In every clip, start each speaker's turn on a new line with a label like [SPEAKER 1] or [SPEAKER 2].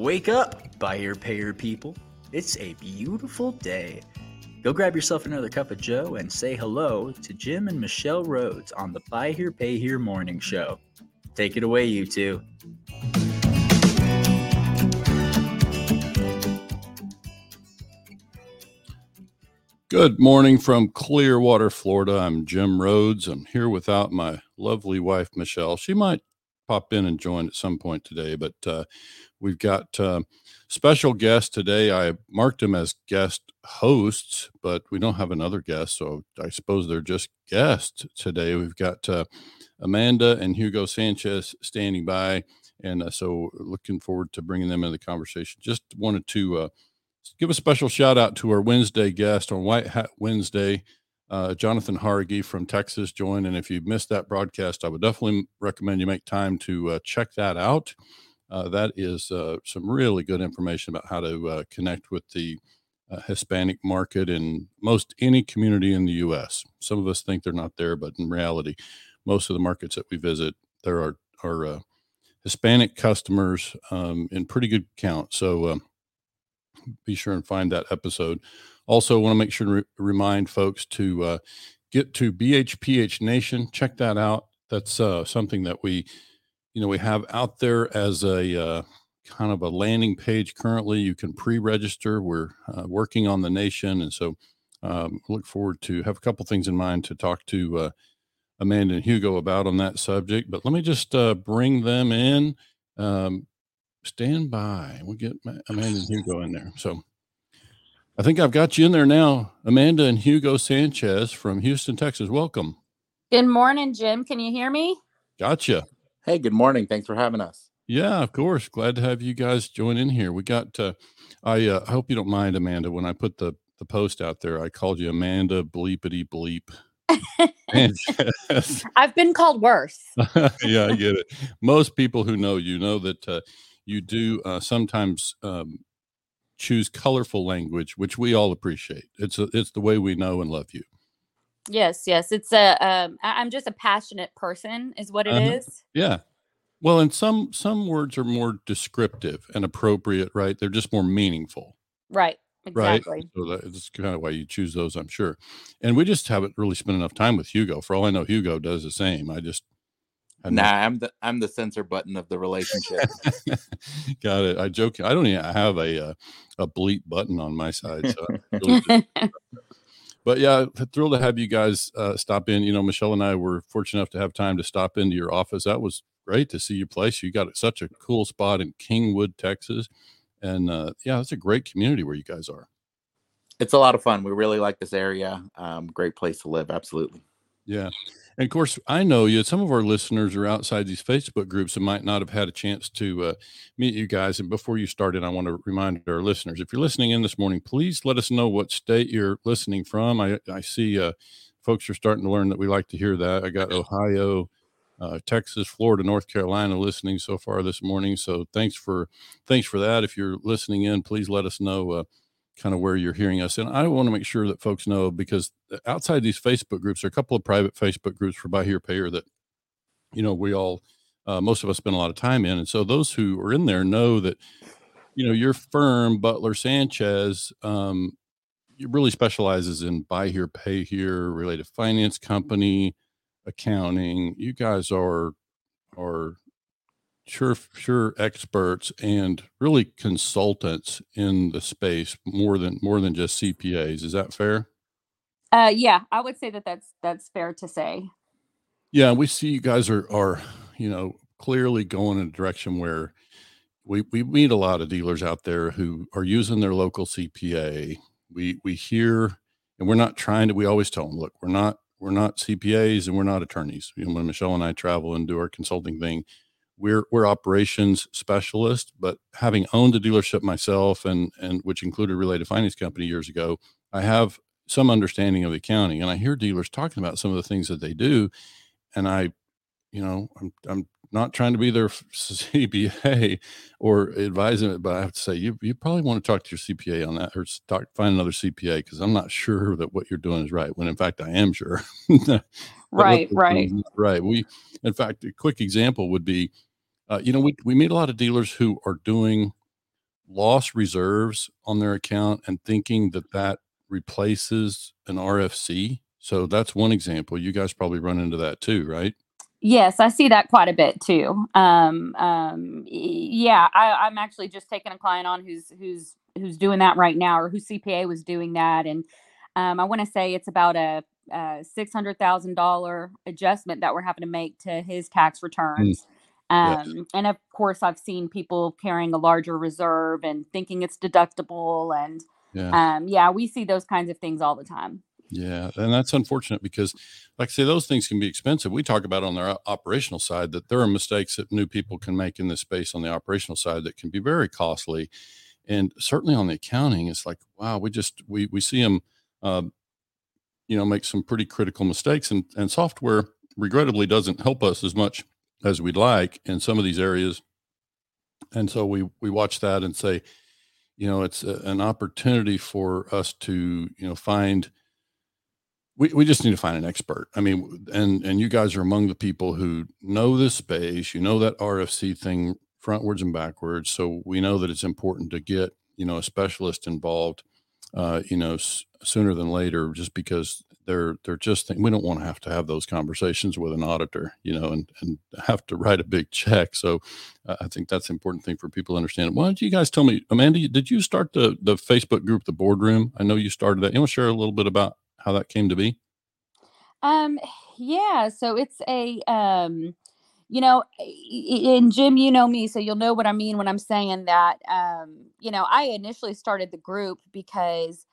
[SPEAKER 1] Wake up, buyer payer people. It's a beautiful day. Go grab yourself another cup of Joe and say hello to Jim and Michelle Rhodes on the Buy Here Pay Here morning show. Take it away, you two.
[SPEAKER 2] Good morning from Clearwater, Florida. I'm Jim Rhodes. I'm here without my lovely wife, Michelle. She might pop in and join at some point today, but uh, we've got uh, special guest today. I marked them as guest hosts, but we don't have another guest, so I suppose they're just guests today. We've got uh, Amanda and Hugo Sanchez standing by, and uh, so looking forward to bringing them into the conversation. Just wanted to uh, give a special shout out to our Wednesday guest on White Hat Wednesday. Uh, Jonathan Hargy from Texas joined. And if you missed that broadcast, I would definitely recommend you make time to uh, check that out. Uh, that is uh, some really good information about how to uh, connect with the uh, Hispanic market in most any community in the U.S. Some of us think they're not there, but in reality, most of the markets that we visit, there are, are Hispanic customers um, in pretty good count. So, be sure and find that episode. Also, want to make sure to re- remind folks to uh, get to BHPH Nation. Check that out. That's uh, something that we, you know, we have out there as a uh, kind of a landing page currently. You can pre-register. We're uh, working on the nation, and so um, look forward to have a couple things in mind to talk to uh, Amanda and Hugo about on that subject. But let me just uh, bring them in. Um, stand by. We'll get Amanda and Hugo in there. So I think I've got you in there now. Amanda and Hugo Sanchez from Houston, Texas. Welcome.
[SPEAKER 3] Good morning, Jim. Can you hear me?
[SPEAKER 2] Gotcha.
[SPEAKER 4] Hey, good morning. Thanks for having us.
[SPEAKER 2] Yeah, of course. Glad to have you guys join in here. We got, uh, I, uh, hope you don't mind, Amanda, when I put the, the post out there, I called you Amanda Bleepity Bleep.
[SPEAKER 3] I've been called worse.
[SPEAKER 2] yeah, I get it. Most people who know you know that uh, you do uh, sometimes um, choose colorful language, which we all appreciate. It's a, it's the way we know and love you.
[SPEAKER 3] Yes, yes. It's a. Um, I- I'm just a passionate person, is what it
[SPEAKER 2] Uh-huh.
[SPEAKER 3] is.
[SPEAKER 2] Yeah. Well, and some some words are more descriptive and appropriate, right? They're just more meaningful,
[SPEAKER 3] Right.
[SPEAKER 2] right?
[SPEAKER 3] Exactly.
[SPEAKER 2] So that's kind of why you choose those, I'm sure. And we just haven't really spent enough time with Hugo. For all I know, Hugo does the same. I just had no-
[SPEAKER 4] Nah, I'm the I'm the censor button of the relationship.
[SPEAKER 2] Got it. I joke. I don't even have a uh, a bleep button on my side. So I really just- but yeah, thrilled to have you guys uh, stop in. You know, Michelle and I were fortunate enough to have time to stop into your office. That was great to see your place. You got such a cool spot in Kingwood, Texas, and uh, yeah, it's a great community where you guys are.
[SPEAKER 4] it's a lot of fun. We really like this area. Um, great place to live. Absolutely.
[SPEAKER 2] Yeah. And of course, I know you. Some of our listeners are outside these Facebook groups and might not have had a chance to uh, meet you guys. And before you started, I want to remind our listeners if you're listening in this morning, please let us know what state you're listening from. I, I see uh, folks are starting to learn that we like to hear that. I got Ohio, uh, Texas, Florida, North Carolina listening so far this morning. So thanks for thanks for that. If you're listening in, please let us know uh, kind of where you're hearing us. And I want to make sure that folks know because outside these Facebook groups, there are a couple of private Facebook groups for Buy Here Payer that, you know, we all, uh, most of us spend a lot of time in. And so those who are in there know that, you know, your firm, Butler Sanchez, um, really specializes in buy here, pay here, related finance company, accounting. You guys are, are sure sure experts and really consultants in the space more than more than just CPAs. Is that fair?
[SPEAKER 3] Uh, yeah, I would say that that's that's fair to say.
[SPEAKER 2] Yeah, we see you guys are are you know clearly going in a direction where we we meet a lot of dealers out there who are using their local CPA. We we hear and we're not trying to. We always tell them, look, we're not we're not CPAs and we're not attorneys. You know, when Michelle and I travel and do our consulting thing, we're we're operations specialists. But having owned a dealership myself and and which included related finance company years ago, I have some understanding of accounting, and I hear dealers talking about some of the things that they do, and I, you know, I'm I'm not trying to be their CPA or advising it, but I have to say you you probably want to talk to your CPA on that or talk, find another CPA because I'm not sure that what you're doing is right. When in fact I am sure.
[SPEAKER 3] Right, right.
[SPEAKER 2] Right. We, in fact, a quick example would be, uh, you know, we we meet a lot of dealers who are doing loss reserves on their account and thinking that that replaces an RFC. So that's one example. You guys probably run into that too, right?
[SPEAKER 3] Yes, I see that quite a bit too. Um, um, yeah, I, I'm actually just taking a client on who's who's who's doing that right now, or whose CPA was doing that, and um, I want to say it's about a, a six hundred thousand dollar adjustment that we're having to make to his tax returns.
[SPEAKER 2] Yes.
[SPEAKER 3] Um, and of course, I've seen people carrying a larger reserve and thinking it's deductible, and
[SPEAKER 2] Yeah.
[SPEAKER 3] um, yeah, we see those kinds of things all the time.
[SPEAKER 2] Yeah, and that's unfortunate because, like I say, those things can be expensive. We talk about on the operational side that there are mistakes that new people can make in this space on the operational side that can be very costly, and certainly on the accounting, it's like wow, we just we we see them, uh, you know, make some pretty critical mistakes, and and software regrettably doesn't help us as much as we'd like in some of these areas, and so we we watch that and say, you know, it's a, an opportunity for us to you know find we, we just need to find an expert. I mean, and and you guys are among the people who know this space. You know that RFC thing frontwards and backwards. So we know that it's important to get you know a specialist involved. Uh, you know, s- sooner than later, just because they're they're just we don't want to have to have those conversations with an auditor, you know, and and have to write a big check. So uh, I think that's an important thing for people to understand. Why don't you guys tell me, Amanda? Did you start the the Facebook group, the boardroom? I know you started that. You want to share a little bit about how that came to be?
[SPEAKER 3] Um, yeah, so it's a um, you know, and Jim, you know me, so you'll know what I mean when I'm saying that. Um, you know, I initially started the group because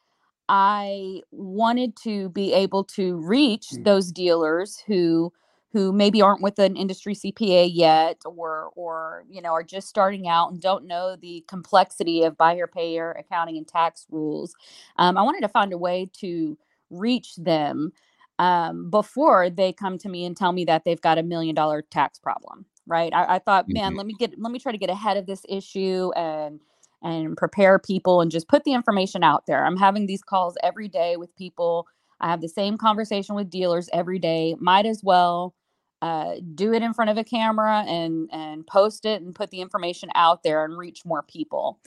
[SPEAKER 3] I wanted to be able to reach those dealers who who maybe aren't with an industry CPA yet or or you know are just starting out and don't know the complexity of buyer payer accounting and tax rules. Um, I wanted to find a way to reach them um, before they come to me and tell me that they've got a million dollar tax problem. Right. I, I thought, man,
[SPEAKER 2] Mhm.
[SPEAKER 3] let me get let me try to get ahead of this issue and and prepare people and just put the information out there. I'm having these calls every day with people. I have the same conversation with dealers every day. Might as well uh, do it in front of a camera and and post it and put the information out there and reach more people.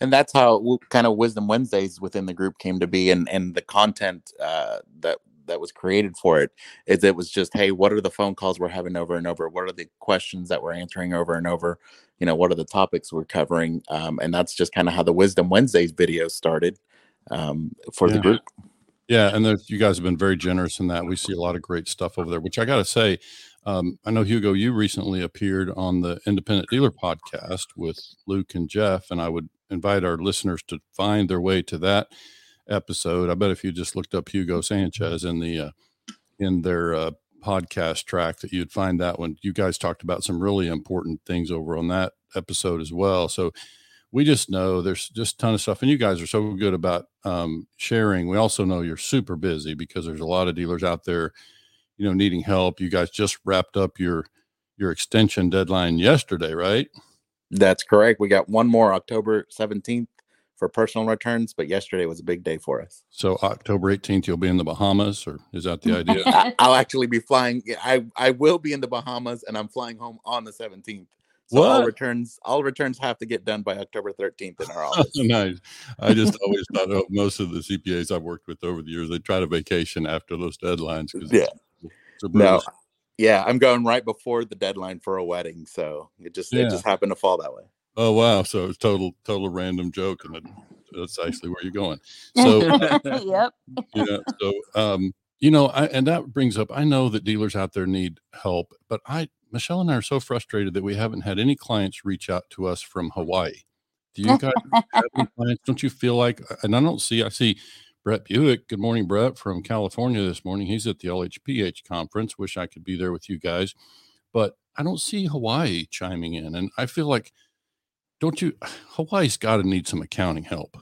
[SPEAKER 4] and that's how kind of wisdom wednesdays within the group came to be and and the content uh that that was created for it is it was just hey what are the phone calls we're having over and over? What are the questions that we're answering over and over? You know what are the topics we're covering? Um, and that's just kind of how the wisdom wednesdays videos started um, for the group.
[SPEAKER 2] Yeah, and you guys have been very generous in that. We see a lot of great stuff over there, which I got to say, um, I know Hugo, you recently appeared on the Independent Dealer podcast with Luke and Jeff, and I would invite our listeners to find their way to that episode. I bet if you just looked up Hugo Sanchez in the uh, in their uh, podcast track, that you'd find that one. You guys talked about some really important things over on that episode as well. So we just know there's just a ton of stuff and you guys are so good about um, sharing we also know you're super busy because there's a lot of dealers out there you know needing help you guys just wrapped up your your extension deadline yesterday right
[SPEAKER 4] that's correct we got one more october 17th for personal returns but yesterday was a big day for us
[SPEAKER 2] so october 18th you'll be in the bahamas or is that the idea
[SPEAKER 4] I, I'll actually be flying. I I will be in the Bahamas, and I'm flying home on the 17th. So all returns all returns have to get done by October 13th in our office.
[SPEAKER 2] nice i just always thought oh, most of the cpas i've worked with over the years they try to vacation after those deadlines 'cause
[SPEAKER 4] Yeah.
[SPEAKER 2] it's a
[SPEAKER 4] No, yeah, I'm going right before the deadline for a wedding, so it just
[SPEAKER 2] Yeah.
[SPEAKER 4] it just happened to fall that way.
[SPEAKER 2] Oh wow so it's total total random joke and it, that's actually where you're going so
[SPEAKER 3] yep.
[SPEAKER 2] yeah. So, um, you know, I, and that brings up, I know that dealers out there need help, but I, Michelle and I are so frustrated that we haven't had any clients reach out to us from Hawaii. Do you guys have any clients? Don't you feel like, and I don't see, I see Brett Buick. Good morning, Brett from California this morning. He's at the LHPH conference. Wish I could be there with you guys, but I don't see Hawaii chiming in. And I feel like, don't you, Hawaii's got to need some accounting help.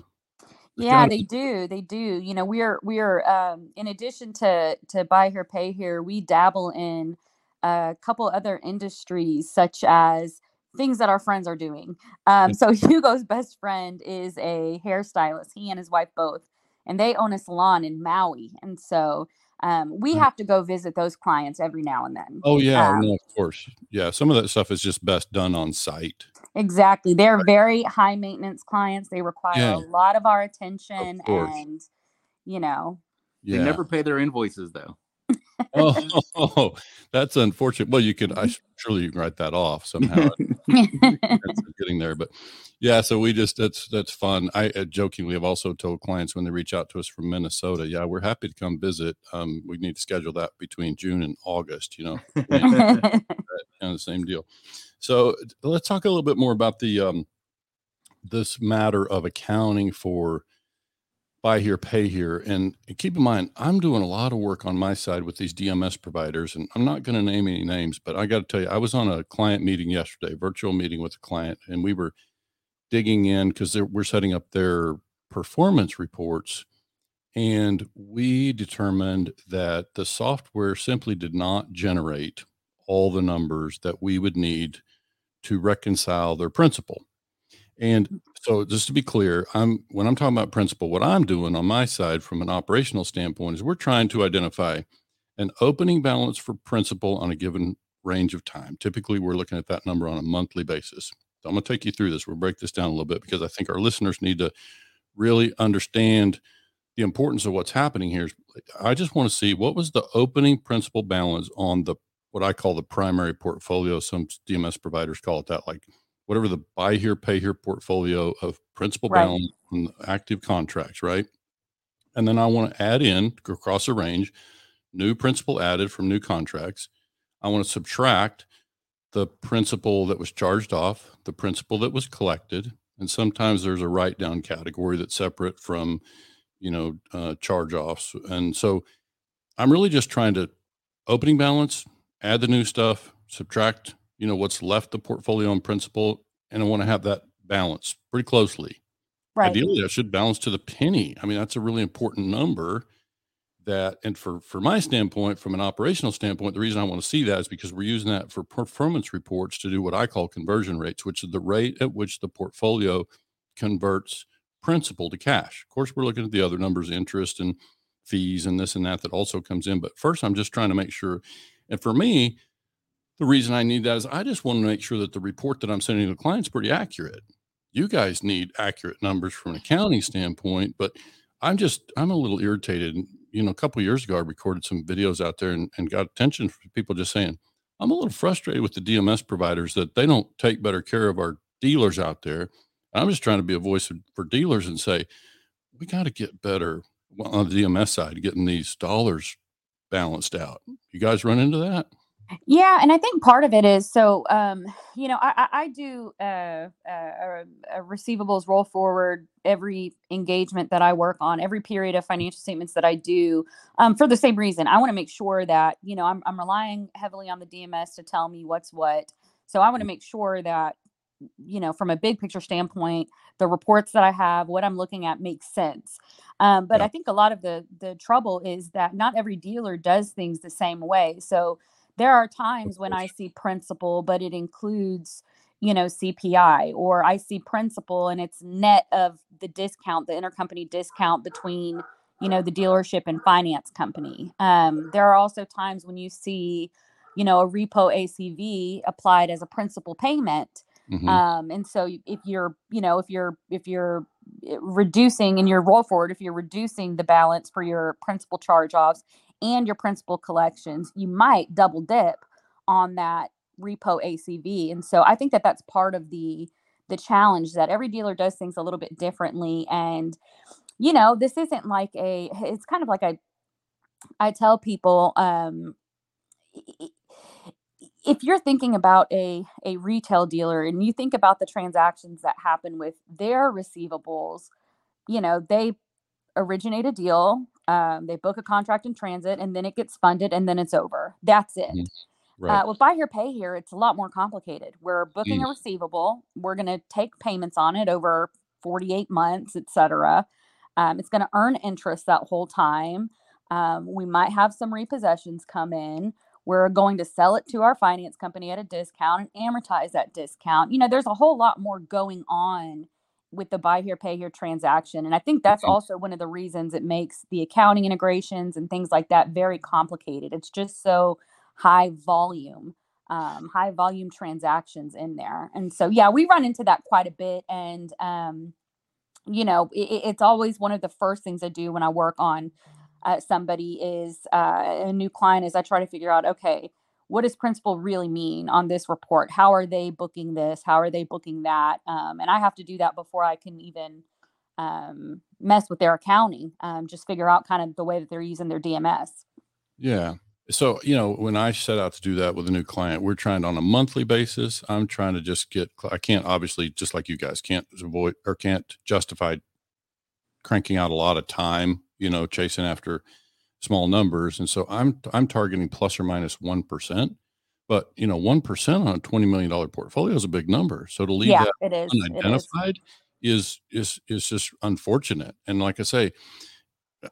[SPEAKER 2] There's
[SPEAKER 3] Yeah,
[SPEAKER 2] gotta
[SPEAKER 3] they do. They do. You know, we're we're um in addition to to buy here, pay here, we dabble in a couple other industries such as things that our friends are doing. Um, so Hugo's best friend is a hairstylist. He and his wife both, and they own a salon in Maui. And so um, we
[SPEAKER 2] Mm.
[SPEAKER 3] have to go visit those clients every now and then.
[SPEAKER 2] Oh yeah,
[SPEAKER 3] Um,
[SPEAKER 2] no, of course. Yeah, some of that stuff is just best done on site.
[SPEAKER 3] Exactly. They're very high maintenance clients. They require
[SPEAKER 2] Yeah.
[SPEAKER 3] a lot of our attention
[SPEAKER 2] course.
[SPEAKER 3] and you know,
[SPEAKER 2] Yeah.
[SPEAKER 4] They never pay their invoices though.
[SPEAKER 2] Oh, that's unfortunate. Well, you could, I surely you can write that off somehow. Getting there, but yeah. So we just that's that's fun. I uh, jokingly have also told clients when they reach out to us from Minnesota, yeah, we're happy to come visit. Um, we need to schedule that between June and August. You know, kind of the same deal. So let's talk a little bit more about the um, this matter of accounting for buy here, pay here, and keep in mind, I'm doing a lot of work on my side with these DMS providers, and I'm not going to name any names, but I got to tell you, I was on a client meeting yesterday, virtual meeting with a client, and we were digging in because we're setting up their performance reports. And we determined that the software simply did not generate all the numbers that we would need to reconcile their principal. And so just to be clear, I'm when I'm talking about principal, what I'm doing on my side from an operational standpoint is we're trying to identify an opening balance for principal on a given range of time. Typically, we're looking at that number on a monthly basis. So I'm going to take you through this. We'll break this down a little bit because I think our listeners need to really understand the importance of what's happening here. I just want to see what was the opening principal balance on the what I call the primary portfolio. Some DMS providers call it that, like whatever the buy here, pay here portfolio of principal
[SPEAKER 3] Right.
[SPEAKER 2] balance and active contracts, right? And then I want to add in across a range, new principal added from new contracts. I want to subtract the principal that was charged off, the principal that was collected, and sometimes there's a write down category that's separate from, you know, uh, charge offs. And so I'm really just trying to opening balance, add the new stuff, subtract, you know, what's left the portfolio in principle, and I want to have that balance pretty closely.
[SPEAKER 3] right.
[SPEAKER 2] Ideally, I should balance to the penny. I mean, that's a really important number. That and for for my standpoint, from an operational standpoint, the reason I want to see that is because we're using that for performance reports to do what I call conversion rates, which is the rate at which the portfolio converts principal to cash. Of course, we're looking at the other numbers, interest and fees and this and that that also comes in. But first, I'm just trying to make sure. And for me, the reason I need that is I just want to make sure that the report that I'm sending to the client's pretty accurate. You guys need accurate numbers from an accounting standpoint, but I'm just I'm a little irritated. You know, a couple years ago, I recorded some videos out there and, and got attention from people just saying, I'm a little frustrated with the DMS providers that they don't take better care of our dealers out there. I'm just trying to be a voice for dealers and say, we got to get better on the DMS side, getting these dollars balanced out. You guys run into that?
[SPEAKER 3] Yeah, and I think part of it is so. Um, you know, I, I, I do uh, uh, a receivables roll forward every engagement that I work on, every period of financial statements that I do, um, for the same reason. I want to make sure that you know I'm I'm relying heavily on the DMS to tell me what's what. So I want to make sure that you know from a big picture standpoint the reports that i have what i'm looking at makes sense um, but
[SPEAKER 2] Yeah.
[SPEAKER 3] i think a lot of the the trouble is that not every dealer does things the same way so there are times when i see principal but it includes you know cpi or i see principal and it's net of the discount the intercompany discount between you know the dealership and finance company um, there are also times when you see you know a repo acv applied as a principal payment
[SPEAKER 2] Mhm.
[SPEAKER 3] um, and so if you're you know if you're if you're eh, reducing in your roll forward if you're reducing the balance for your principal charge offs and your principal collections you might double dip on that repo acv and so i think that that's part of the the challenge that every dealer does things a little bit differently and you know this isn't like a it's kind of like i i tell people um if you're thinking about a a retail dealer and you think about the transactions that happen with their receivables you know they originate a deal um, they book a contract in transit and then it gets funded and then it's over that's it
[SPEAKER 2] Mhm. Right.
[SPEAKER 3] uh, with buy here, pay here, it's a lot more complicated. We're booking a receivable. We're going to take payments on it over 48 months, et cetera. Um, it's going to earn interest that whole time. Um, we might have some repossessions come in. We're going to sell it to our finance company at a discount and amortize that discount. You know, there's a whole lot more going on with the buy here pay here transaction and i think that's also one of the reasons it makes the accounting integrations and things like that very complicated. It's just so high volume um, high volume transactions in there and so yeah we run into that quite a bit and um, you know it- it's always one of the first things i do when i work on uh, somebody is uh, a new client is i try to figure out okay what does principal really mean on this report how are they booking this how are they booking that um, and i have to do that before i can even um, mess with their accounting um, just figure out kind of the way that they're using their dms
[SPEAKER 2] Yeah. So, you know, when I set out to do that with a new client, we're trying on a monthly basis. I'm trying to just get, I can't obviously, just like you guys, can't avoid or can't justify cranking out a lot of time, you know, chasing after small numbers. And so I'm, I'm targeting plus or minus 1. But, you know, 1% on a $20 million portfolio is a big number. So to leave
[SPEAKER 3] yeah
[SPEAKER 2] that
[SPEAKER 3] it is it is
[SPEAKER 2] unidentified is is is just unfortunate. And like I say,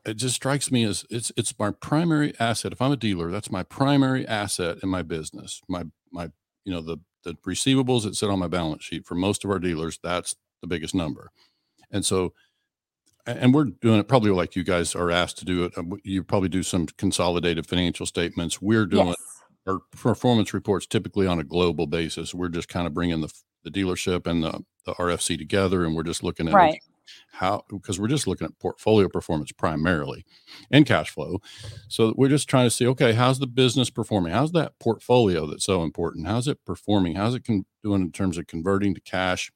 [SPEAKER 2] it just strikes me as it's it's my primary asset. If I'm a dealer, that's my primary asset in my business. My my you know the the receivables that sit on my balance sheet for most of our dealers, that's the biggest number. And so and we're doing it probably like you guys are asked to do it. uh, You probably do some consolidated financial statements. We're doing
[SPEAKER 3] yes
[SPEAKER 2] our performance reports typically on a global basis. We're just kind of bringing the, the dealership and the, the RFC together, and we're just looking at
[SPEAKER 3] right
[SPEAKER 2] how because we're just looking at portfolio performance primarily and cash flow. So we're just trying to see, okay, how's the business performing? How's that portfolio that's so important? How's it performing? How's it con- doing in terms of converting to cash?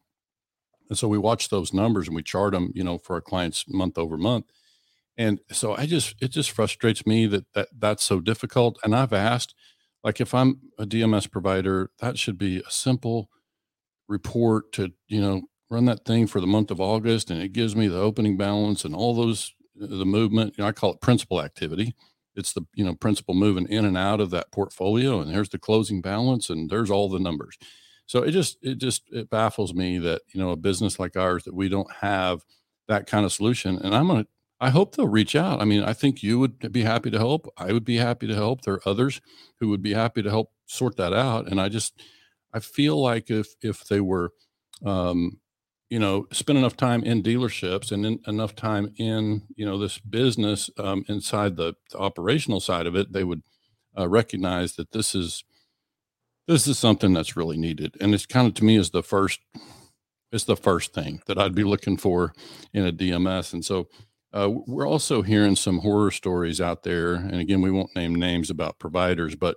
[SPEAKER 2] And so we watch those numbers and we chart them, you know, for our clients month over month. And so I just it just frustrates me that that that's so difficult. And I've asked, like, if I'm a DMS provider, that should be a simple report to you know run that thing for the month of August, and it gives me the opening balance and all those uh, the movement. You know, I call it principal activity. It's the you know principal moving in and out of that portfolio, and there's the closing balance, and there's all the numbers. So it just it just it baffles me that you know a business like ours that we don't have that kind of solution. And I'm gonna I hope they'll reach out. I mean, I think you would be happy to help. I would be happy to help. There are others who would be happy to help sort that out. And I just I feel like if if they were um, you know spend enough time in dealerships and in, enough time in you know this business um, inside the, the operational side of it they would uh, recognize that this is this is something that's really needed. And it's kind of to me is the first it's the first thing that i'd be looking for in a dms and so uh, we're also hearing some horror stories out there. And again we won't name names about providers but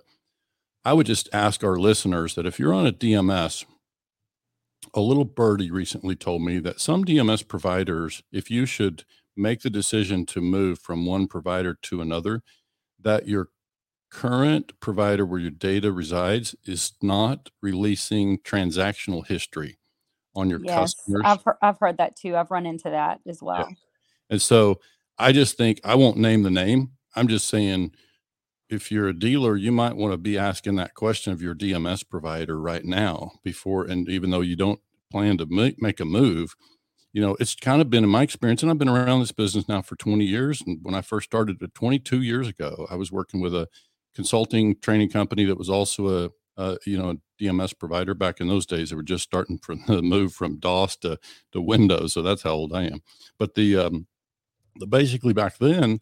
[SPEAKER 2] i would just ask our listeners that if you're on a dms a little birdie recently told me that some DMS providers, if you should make the decision to move from one provider to another, that your current provider where your data resides is not releasing transactional history on your
[SPEAKER 3] yes
[SPEAKER 2] customers.
[SPEAKER 3] i've heard, i've heard that too i've run into that as well
[SPEAKER 2] And so I just think I won't name the name. I'm just saying if you're a dealer, you might want to be asking that question of your DMS provider right now before, and even though you don't plan to make, make a move, you know, it's kind of been in my experience, and I've been around this business now for 20 years. And when I first started it 22 years ago, I was working with a consulting training company that was also a, a you know, a DMS provider back in those days. They were just starting from the move from DOS to, to Windows. So that's how old I am. But the, um, the basically back then,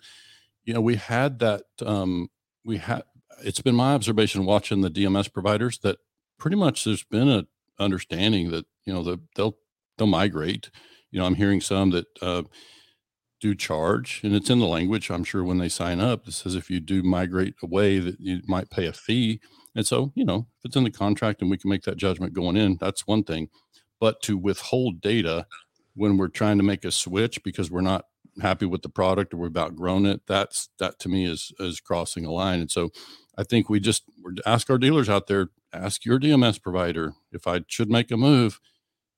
[SPEAKER 2] you know, we had that, um, we had, it's been my observation watching the DMS providers that pretty much there's been a understanding that, you know, the, they'll, they'll migrate. You know, I'm hearing some that, uh, do charge and it's in the language i'm sure when they sign up it says if you do migrate away that you might pay a fee. And so you know if it's in the contract and we can make that judgment going in that's one thing. But to withhold data when we're trying to make a switch because we're not happy with the product or we've outgrown it that's that to me is is crossing a line. And so i think we just ask our dealers out there ask your dms provider if i should make a move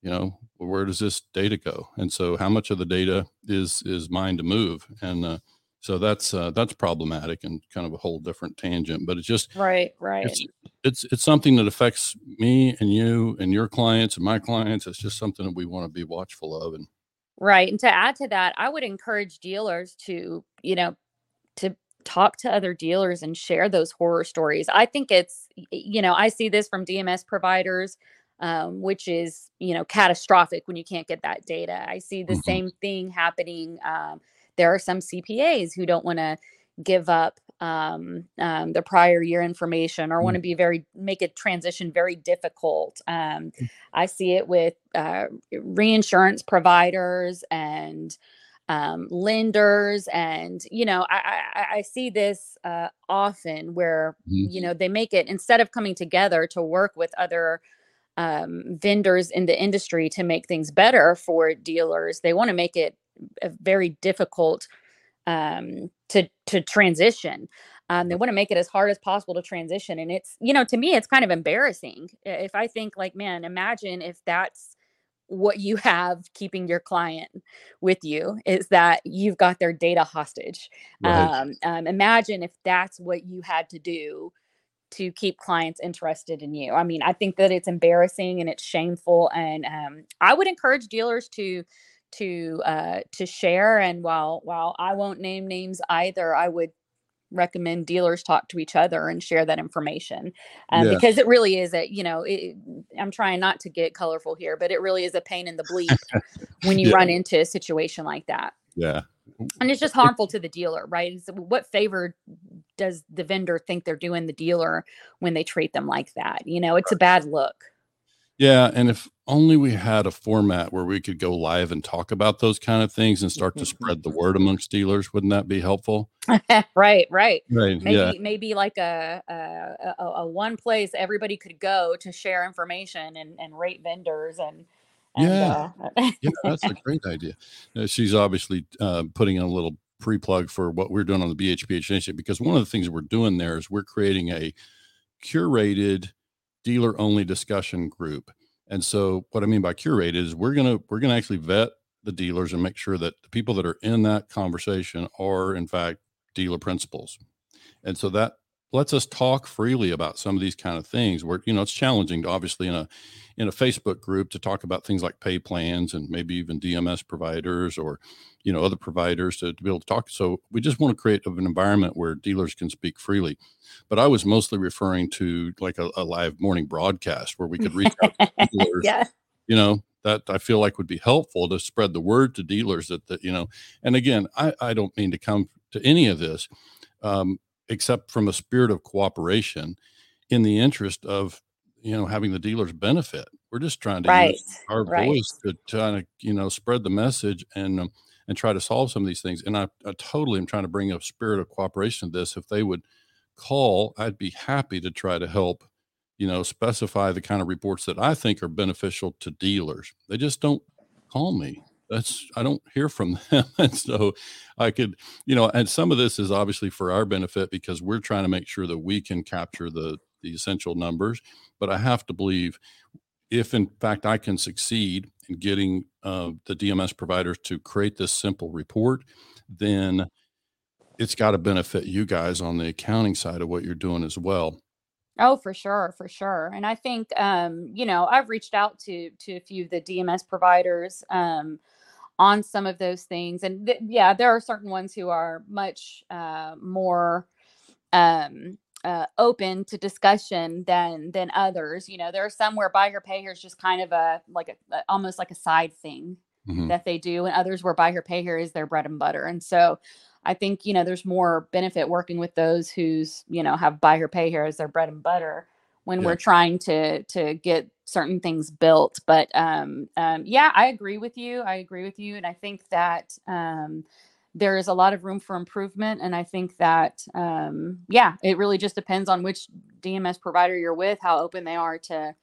[SPEAKER 2] you know where does this data go and so how much of the data is is mine to move and uh, so that's uh, that's problematic and kind of a whole different tangent but it's just
[SPEAKER 3] right right
[SPEAKER 2] it's it's it's something that affects me and you and your clients and my clients it's just something that we want to be watchful of and
[SPEAKER 3] Right. And to add to that, I would encourage dealers to, you know, to talk to other dealers and share those horror stories. I think it's, you know, I see this from DMS providers. Um, which is you know catastrophic when you can't get that data. I see the
[SPEAKER 2] Mhm.
[SPEAKER 3] same thing happening. Um, there are some CPAs who don't want to give up um, um, the prior year information or want to be very make a transition very difficult. Um, I see it with uh, reinsurance providers and um, lenders, and you know I, I, I see this uh, often where
[SPEAKER 2] Mhm.
[SPEAKER 3] you know they make it instead of coming together to work with other um, vendors in the industry to make things better for dealers. They want to make it a very difficult um, to to transition. Um, they want to make it as hard as possible to transition and it's you know to me it's kind of embarrassing. If i think like man imagine if that's what you have keeping your client with you is that you've got their data hostage.
[SPEAKER 2] Right.
[SPEAKER 3] um, um, imagine if that's what you had to do to keep clients interested in you. I mean, I think that it's embarrassing and it's shameful, and um, I would encourage dealers to to uh, to share. And while while I won't name names either, I would recommend dealers talk to each other and share that information um,
[SPEAKER 2] Yeah.
[SPEAKER 3] because it really is a you know it, i'm trying not to get colorful here but it really is a pain in the bleep when you
[SPEAKER 2] Yeah.
[SPEAKER 3] run into a situation like that
[SPEAKER 2] yeah.
[SPEAKER 3] And it's just harmful to the dealer right It's- what favor does the vendor think they're doing the dealer when they treat them like that you know it's a bad look
[SPEAKER 2] Yeah, and if only we had a format where we could go live and talk about those kind of things and start to mm-hmm. spread the word amongst dealers, wouldn't that be helpful?
[SPEAKER 3] right right
[SPEAKER 2] Right.
[SPEAKER 3] maybe
[SPEAKER 2] Yeah.
[SPEAKER 3] maybe like a a, a a one place everybody could go to share information and, and rate vendors and, and
[SPEAKER 2] Yeah.
[SPEAKER 3] uh,
[SPEAKER 2] Yeah, that's a great idea. Uh, she's obviously uh, putting in a little pre-plug for what we're doing on the BHPH initiative because one of the things we're doing there is we're creating a curated dealer only discussion group. And so what I mean by curated is we're going to we're going to actually vet the dealers and make sure that the people that are in that conversation are in fact dealer principals. And so that lets us talk freely about some of these kind of things where you know it's challenging to obviously in a in a Facebook group to talk about things like pay plans and maybe even DMS providers or you know other providers to, to be able to talk. So we just want to create an environment where dealers can speak freely. But I was mostly referring to like a, a live morning broadcast where we could reach out to dealers
[SPEAKER 3] yeah
[SPEAKER 2] you know that i feel like would be helpful to spread the word to dealers that, that you know and again i i don't mean to come to any of this um, except from a spirit of cooperation in the interest of you know having the dealers benefit we're just trying to
[SPEAKER 3] right
[SPEAKER 2] use our
[SPEAKER 3] right.
[SPEAKER 2] voice to try to you know spread the message and um, and try to solve some of these things and I, I totally am trying to bring a spirit of cooperation to this if they would call i'd be happy to try to help you know, specify the kind of reports that I think are beneficial to dealers. They just don't call me. That's I don't hear from them. and so I could, you know, and some of this is obviously for our benefit because we're trying to make sure that we can capture the the essential numbers. But I have to believe if in fact I can succeed in getting uh, the DMS providers to create this simple report, then it's got to benefit you guys on the accounting side of what you're doing as well.
[SPEAKER 3] Oh, for sure, for sure. And I think um, you know, I've reached out to to a few of the DMS providers um on some of those things. And th- yeah, there are certain ones who are much uh more um uh, open to discussion than than others. You know, there are some where buy her pay here is just kind of a like a, almost like a side thing
[SPEAKER 2] Mhm.
[SPEAKER 3] that they do, and others where buy her pay here is their bread and butter. And so I think you know there's more benefit working with those who's you know have buy her pay here as their bread and butter when
[SPEAKER 2] Yeah.
[SPEAKER 3] we're trying to to get certain things built. But um, um, yeah, I agree with you. I agree with you, and I think that um, there is a lot of room for improvement. And I think that um, yeah, it really just depends on which DMS provider you're with, how open they are to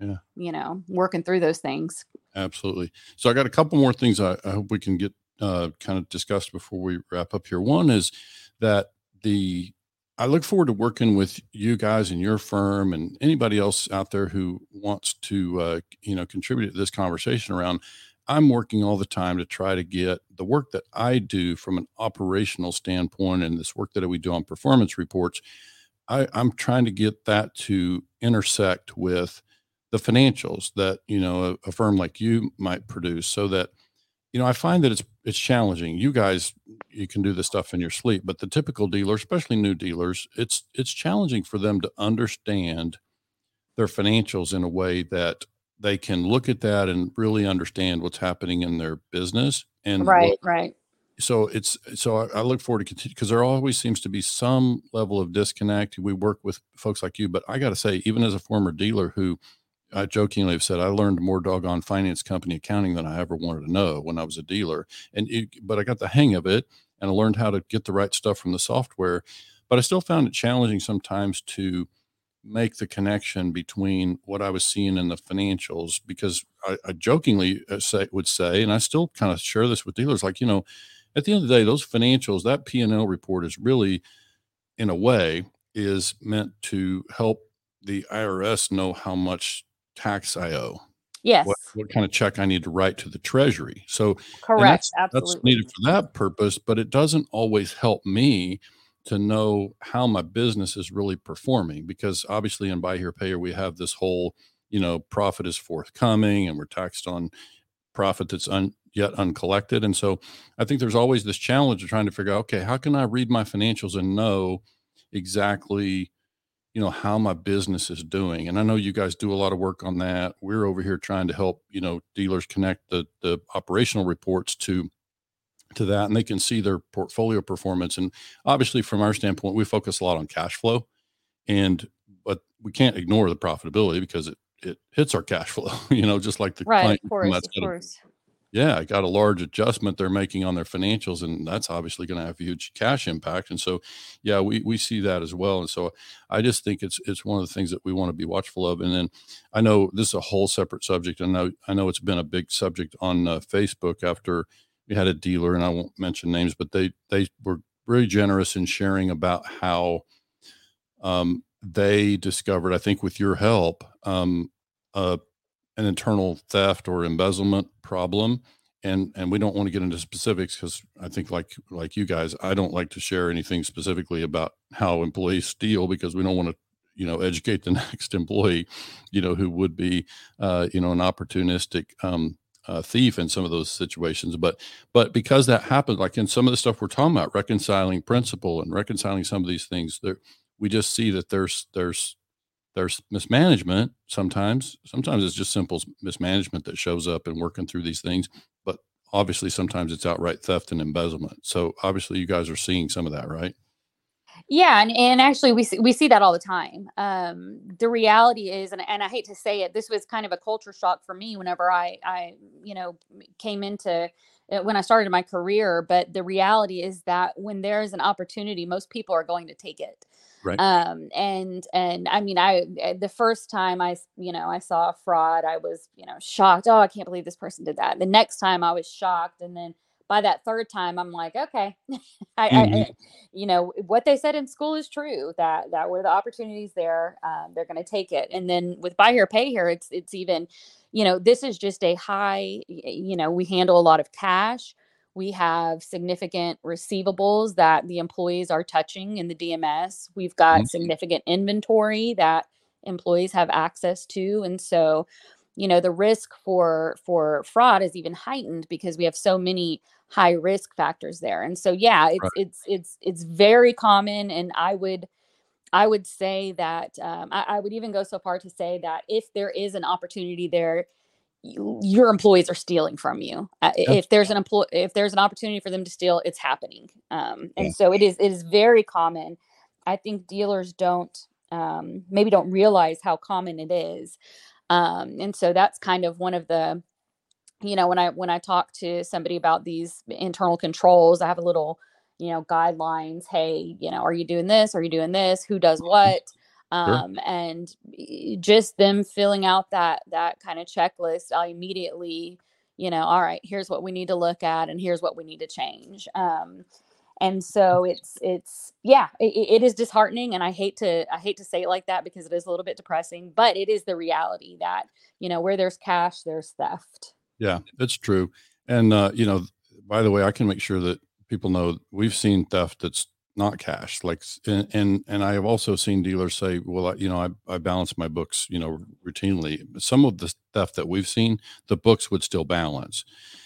[SPEAKER 2] Yeah.
[SPEAKER 3] you know working through those things.
[SPEAKER 2] Absolutely. So I got a couple more things I, I hope we can get uh, kind of discussed before we wrap up here. One is that the I look forward to working with you guys and your firm and anybody else out there who wants to uh, you know contribute to this conversation around. I'm working all the time to try to get the work that I do from an operational standpoint and this work that we do on performance reports. I, I'm trying to get that to intersect with the financials that you know a, a firm like you might produce so that you know i find that it's it's challenging you guys you can do this stuff in your sleep but the typical dealer especially new dealers it's it's challenging for them to understand their financials in a way that they can look at that and really understand what's happening in their business and
[SPEAKER 3] right right
[SPEAKER 2] so it's so I, I look forward to continue because there always seems to be some level of disconnect. We work with folks like you, but I got to say, even as a former dealer who I jokingly have said I learned more doggone finance company accounting than I ever wanted to know when I was a dealer, and it, but I got the hang of it and I learned how to get the right stuff from the software. But I still found it challenging sometimes to make the connection between what I was seeing in the financials because I, I jokingly uh, say, would say, and I still kind of share this with dealers, like you know at the end of the day, those financials, that P and L report is really, in a way, is meant to help the IRS know how much tax I owe,
[SPEAKER 3] yes.
[SPEAKER 2] what, what kind of check I need to write to the Treasury. So
[SPEAKER 3] correct
[SPEAKER 2] that's,
[SPEAKER 3] absolutely.
[SPEAKER 2] that's needed for that purpose, but it doesn't always help me to know how my business is really performing because obviously in buy here pay here we have this whole you know profit is forthcoming and we're taxed on profit that's un, yet uncollected and so i think there's always this challenge of trying to figure out okay how can i read my financials and know exactly you know how my business is doing and i know you guys do a lot of work on that. We're over here trying to help you know dealers connect the the operational reports to to that and they can see their portfolio performance and obviously from our standpoint we focus a lot on cash flow and but we can't ignore the profitability because it it hits our cash flow you know just like the
[SPEAKER 3] right
[SPEAKER 2] client
[SPEAKER 3] of course of course
[SPEAKER 2] yeah, I got a large adjustment they're making on their financials, and that's obviously going to have a huge cash impact. And so, yeah, we we see that as well. And so, I just think it's it's one of the things that we want to be watchful of. And then, I know this is a whole separate subject, and I know I know it's been a big subject on uh, Facebook after we had a dealer, and I won't mention names, but they they were very generous in sharing about how um, they discovered, I think, with your help, um, an internal theft or embezzlement problem and and we don't want to get into specifics because i think like like you guys i don't like to share anything specifically about how employees steal because we don't want to you know educate the next employee you know who would be uh, you know an opportunistic um, uh, thief in some of those situations. But but because that happened like in some of the stuff we're talking about reconciling principal and reconciling some of these things there we just see that there's there's there's mismanagement sometimes sometimes it's just simple mismanagement that shows up in working through these things but obviously sometimes it's outright theft and embezzlement so obviously you guys are seeing some of that right
[SPEAKER 3] Yeah, and, and actually we see, we see that all the time. Um, the reality is, and, and I hate to say it, this was kind of a culture shock for me whenever I I you know came into when I started my career. But the reality is that when there's an opportunity, most people are going to take it.
[SPEAKER 2] Right.
[SPEAKER 3] Um, and and I mean, I uh, the first time I you know I saw a fraud, I was you know shocked. Oh, I can't believe this person did that. The next time I was shocked, and then by that third time, I'm like, okay, I,
[SPEAKER 2] Mhm.
[SPEAKER 3] I you know what they said in school is true that that where the opportunities there um, they're going to take it and then with buy here pay here it's it's even you know this is just a high you know we handle a lot of cash we have significant receivables that the employees are touching in the dms we've got
[SPEAKER 2] Mhm.
[SPEAKER 3] significant inventory that employees have access to and so you know the risk for for fraud is even heightened because we have so many high risk factors there and so yeah it's
[SPEAKER 2] Right.
[SPEAKER 3] it's it's it's very common and i would i would say that um, I, I would even go so far to say that if there is an opportunity there you, your employees are stealing from you uh,
[SPEAKER 2] Yeah.
[SPEAKER 3] if there's an employee if there's an opportunity for them to steal it's happening um, and
[SPEAKER 4] Yeah.
[SPEAKER 3] so it is it is very common i think dealers don't um, maybe don't realize how common it is um, and so that's kind of one of the you know when i when i talk to somebody about these internal controls i have a little you know guidelines hey you know are you doing this? Are you doing this? Who does what? Um and just them filling out that that kind of checklist i immediately you know all right here's what we need to look at and here's what we need to change. Um and so it's it's yeah it, it is disheartening and i hate to i hate to say it like that because it is a little bit depressing but it is the reality that you know where there's cash there's theft.
[SPEAKER 2] Yeah, it's true. And uh, you know, by the way, I can make sure that people know we've seen theft that's not cash. Like, and and, and I have also seen dealers say, "Well, I, you know, I I balance my books, you know, routinely." Some of the theft that we've seen, the books would still balance.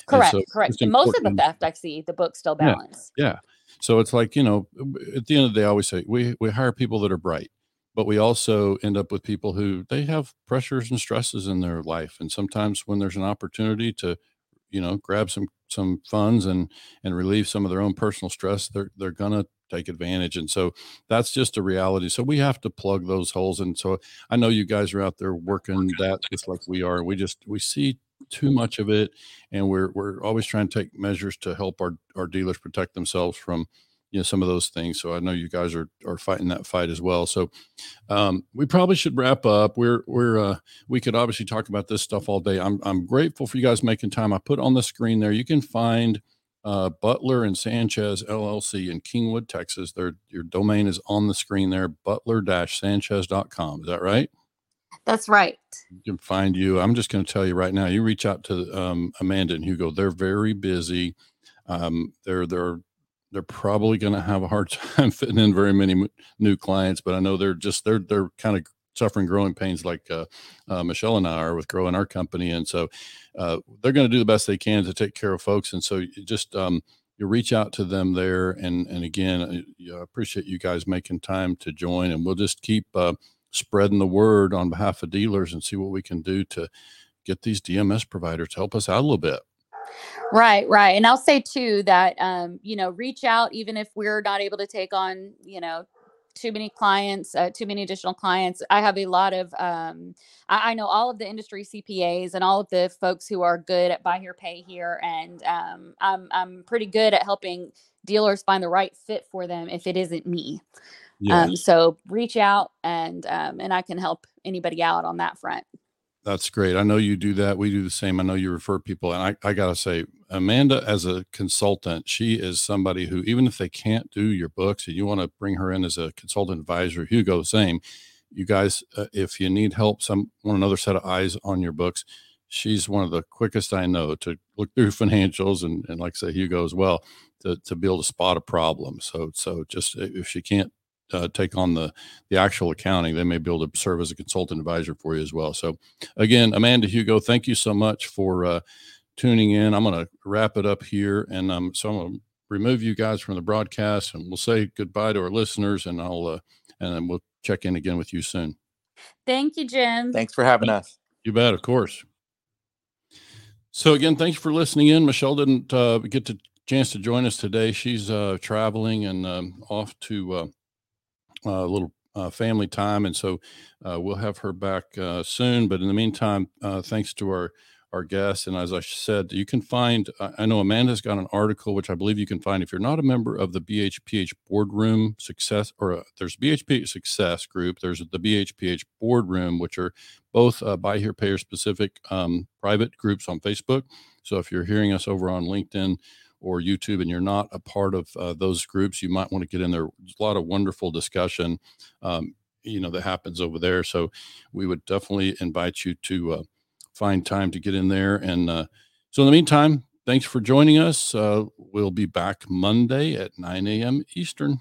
[SPEAKER 3] Correct,
[SPEAKER 2] so
[SPEAKER 3] correct. And most of the theft I see, the books still
[SPEAKER 2] Yeah.
[SPEAKER 3] balance.
[SPEAKER 2] Yeah. So it's like, you know, at the end of the day, I always say we, we hire people that are bright. but we also end up with people who they have pressures and stresses in their life and sometimes when there's an opportunity to you know grab some some funds and and relieve some of their own personal stress they're they're gonna take advantage. And so that's just a reality. So we have to plug those holes. And so i know you guys are out there working that just like we are. We just we see too much of it and we're we're always trying to take measures to help our our dealers protect themselves from you know some of those things so i know you guys are are fighting that fight as well so um, we probably should wrap up we're we're uh, we could obviously talk about this stuff all day i'm i'm grateful for you guys making time i put on the screen there you can find uh, Butler and Sanchez LLC in Kingwood, Texas. Their your domain is on the screen there, butler-sanchez.com. Is that right?
[SPEAKER 3] That's right.
[SPEAKER 2] You can find you. I'm just going to tell you right now. You reach out to um, Amanda and Hugo. They're very busy. Um, they're they're they're probably going to have a hard time fitting in very many new clients, but I know they're just they're they're kind of suffering growing pains like uh, uh, Michelle and I are with growing our company, and so uh, they're going to do the best they can to take care of folks. And so just um, you reach out to them there, and and again, I appreciate you guys making time to join, and we'll just keep uh, spreading the word on behalf of dealers and see what we can do to get these DMS providers to help us out a little bit.
[SPEAKER 3] Right, right. And I'll say too that um, you know, reach out even if we're not able to take on, you know, too many clients, uh, too many additional clients. I have a lot of, um, I, I, know all of the industry CPAs and all of the folks who are good at buy here, pay here, and um, I'm I'm pretty good at helping dealers find the right fit for them if it isn't me. Yes. Um, so reach out and um, and I can help anybody out on that front.
[SPEAKER 2] That's great. I know you do that. We do the same. I know you refer people. And I, I got to say, Amanda, as a consultant, she is somebody who, even if they can't do your books and you want to bring her in as a consultant advisor, Hugo, same. You guys, uh, if you need help, some want another set of eyes on your books, she's one of the quickest I know to look through financials and, and like I say, Hugo as well, to, to be able to spot a problem. So, so just if she can't uh, take on the the actual accounting, they may be able to serve as a consultant advisor for you as well. So, again, Amanda Hugo, thank you so much for uh, tuning in. I'm going to wrap it up here, and um, so I'm going to remove you guys from the broadcast, and we'll say goodbye to our listeners, and I'll uh, and then we'll check in again with you soon.
[SPEAKER 3] Thank you, Jim.
[SPEAKER 4] Thanks for having us.
[SPEAKER 2] You bet, of course. So again, thanks for listening in. Michelle didn't uh, get the chance to join us today. She's uh, traveling and um, off to uh, a little uh, family time, and so uh, we'll have her back uh, soon. But in the meantime, uh, thanks to our our guests, and as I said, you can find. I know Amanda's got an article, which I believe you can find if you're not a member of the BHPH Boardroom Success, or uh, there's BHP Success Group. There's the BHPH Boardroom, which are both uh, buy here payer specific um, private groups on Facebook. So if you're hearing us over on LinkedIn or YouTube and you're not a part of uh, those groups, you might want to get in there. There's a lot of wonderful discussion, um, you know, that happens over there. So we would definitely invite you to uh, find time to get in there. And uh, so in the meantime, thanks for joining us. Uh, we'll be back Monday at 9 a.m. Eastern.